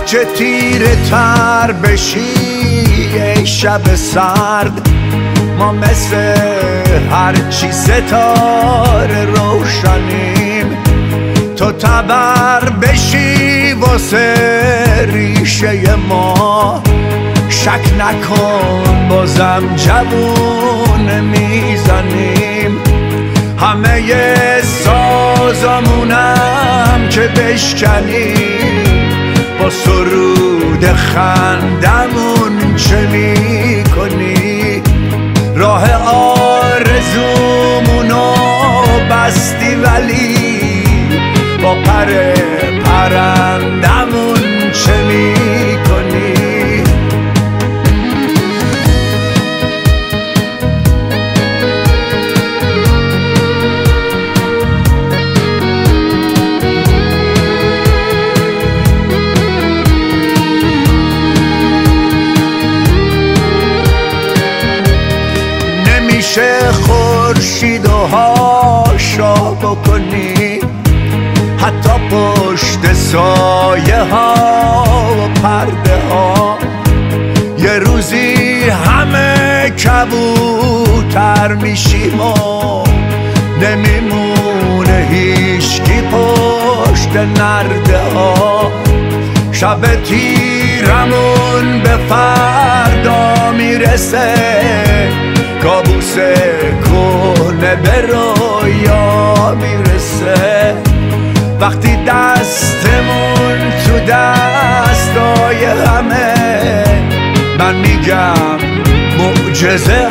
هرچه تیره تر بشی ای شب سرد ما مثل هرچی ستاره روشنیم. تو تبر بشی واسه ریشه ما شک نکن بازم جوون می‌زنیم. همه سازمونم که بشکنیم. خندمون چه می‌کنی؟ راه آرزومونو بستی ولی با پر نمیشه خورشید و هاشا بکنی. حتی پشت سایه ها و پرده ها. یه روزی همه کبوتر میشیم و نمیمونه هیچکی پشت نرده ها. شب تیرمون به فردا می‌رسه. کابوس کنه به رویا می‌رسه. وقتی دستمون تو دستای همه من میگم معجزه